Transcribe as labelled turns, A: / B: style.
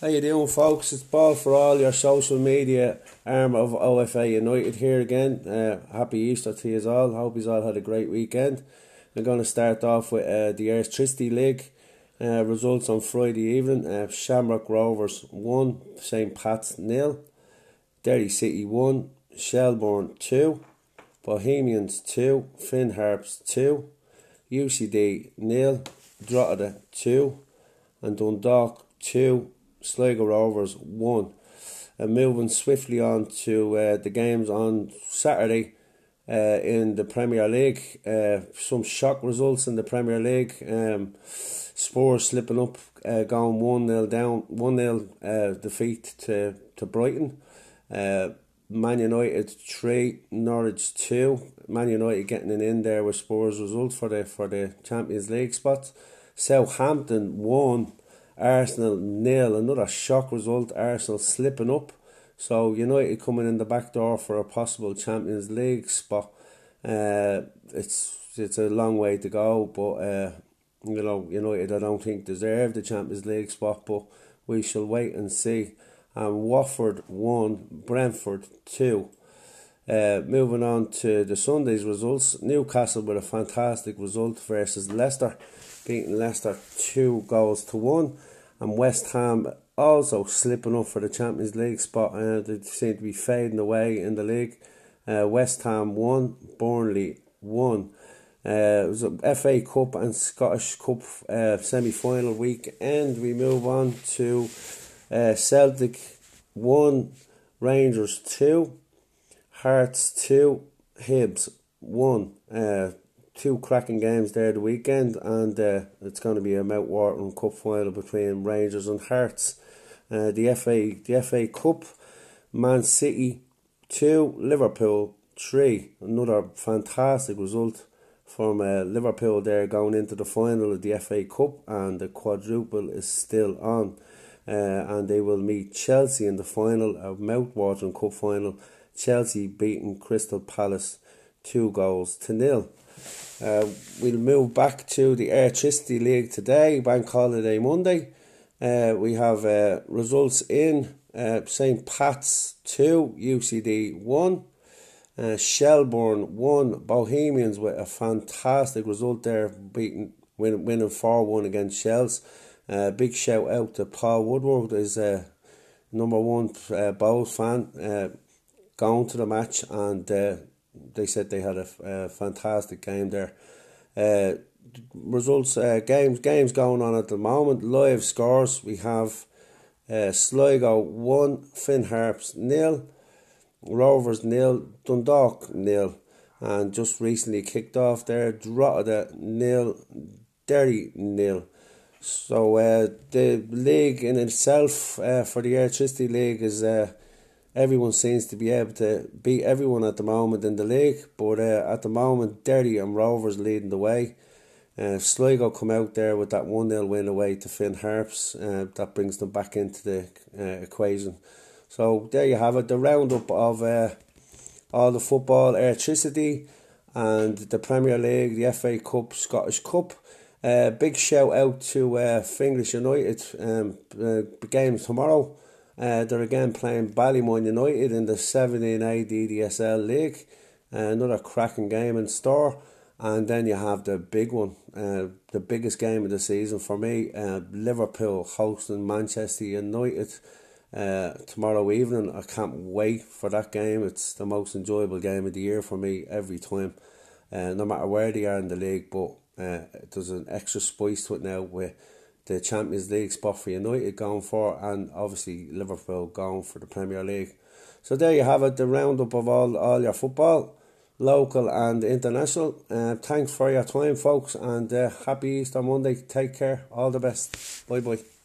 A: How you doing, folks? It's Paul for all your social media arm of OFA United here again. Uh, happy Easter to you all. Hope you all had a great weekend. I'm going to start off with uh, the Airtricity League uh, results on Friday evening. Uh, Shamrock Rovers 1, St Pat's nil. Derry City 1, Shelbourne 2, Bohemians 2, Finn Harps 2, UCD nil, Drogheda 2, and Dundalk 2. Sligo Rovers won. And moving swiftly on to uh, the games on Saturday uh, in the Premier League. Uh, some shock results in the Premier League. Um, Spurs slipping up, uh, going 1 0 down, 1 0 uh, defeat to, to Brighton. Uh, Man United 3, Norwich 2. Man United getting an in there with Spurs result for the for the Champions League spots. Southampton 1, Arsenal nil, another shock result. Arsenal slipping up. So United coming in the back door for a possible Champions League spot. Uh, it's it's a long way to go, but uh, you know United I don't think deserve the Champions League spot, but we shall wait and see. And Watford one, Brentford two. Uh, moving on to the Sunday's results, Newcastle with a fantastic result versus Leicester, beating Leicester two goals to one and West Ham also slipping up for the Champions League spot. Uh, they seem to be fading away in the league. Uh, West Ham won, Burnley won. Uh, it was a FA Cup and Scottish Cup uh, semi final week, and we move on to uh, Celtic 1, Rangers 2, Hearts 2, Hibs 1. Uh, two cracking games there the weekend, and uh, it's going to be a mouth-watering cup final between Rangers and Hearts. Uh, the FA the FA Cup, Man City two, Liverpool three. Another fantastic result from uh, Liverpool there going into the final of the FA Cup, and the quadruple is still on. Uh, and they will meet Chelsea in the final, a mouth-watering cup final. Chelsea beating Crystal Palace two goals to nil. Uh, we'll move back to the Airtricity League today, Bank Holiday Monday. Uh, we have uh, results in uh, St. Pat's 2, UCD 1, uh, Shelbourne 1, Bohemians with a fantastic result there, beating win, winning 4 1 against Shels. Uh, big shout out to Paul Woodward, is uh, number one uh, Bohs fan, going to the match and uh, they said they had a, a fantastic game there. Uh, results, uh, games, games going on at the moment. Live scores. We have uh, Sligo one, Finn Harps nil, Rovers nil, Dundalk nil, and just recently kicked off there. Drogheda nil, Derry nil. So uh, the league in itself uh, for the Airtricity League is uh, everyone seems to be able to beat everyone at the moment in the league. But uh, at the moment, Derry and Rovers leading the way. Uh, Sligo come out there with that 1 0 win away to Finn Harps. Uh, that brings them back into the uh, equation. So there you have it the roundup of uh, all the football, Airtricity, and the Premier League, the FA Cup, Scottish Cup. Uh, big shout out to uh, Finglas United um, uh, games tomorrow. Uh, they're again playing Ballymun United in the 17A DDSL League. Uh, another cracking game in store. And then you have the big one, uh, the biggest game of the season for me uh, Liverpool hosting Manchester United uh, tomorrow evening. I can't wait for that game. It's the most enjoyable game of the year for me every time, uh, no matter where they are in the league. But uh, there's an extra spice to it now with the Champions League spot for United going for, and obviously Liverpool going for the Premier League. So there you have it, the roundup of all, all your football, local and international. Uh, thanks for your time, folks, and uh, happy Easter Monday. Take care. All the best. Bye bye.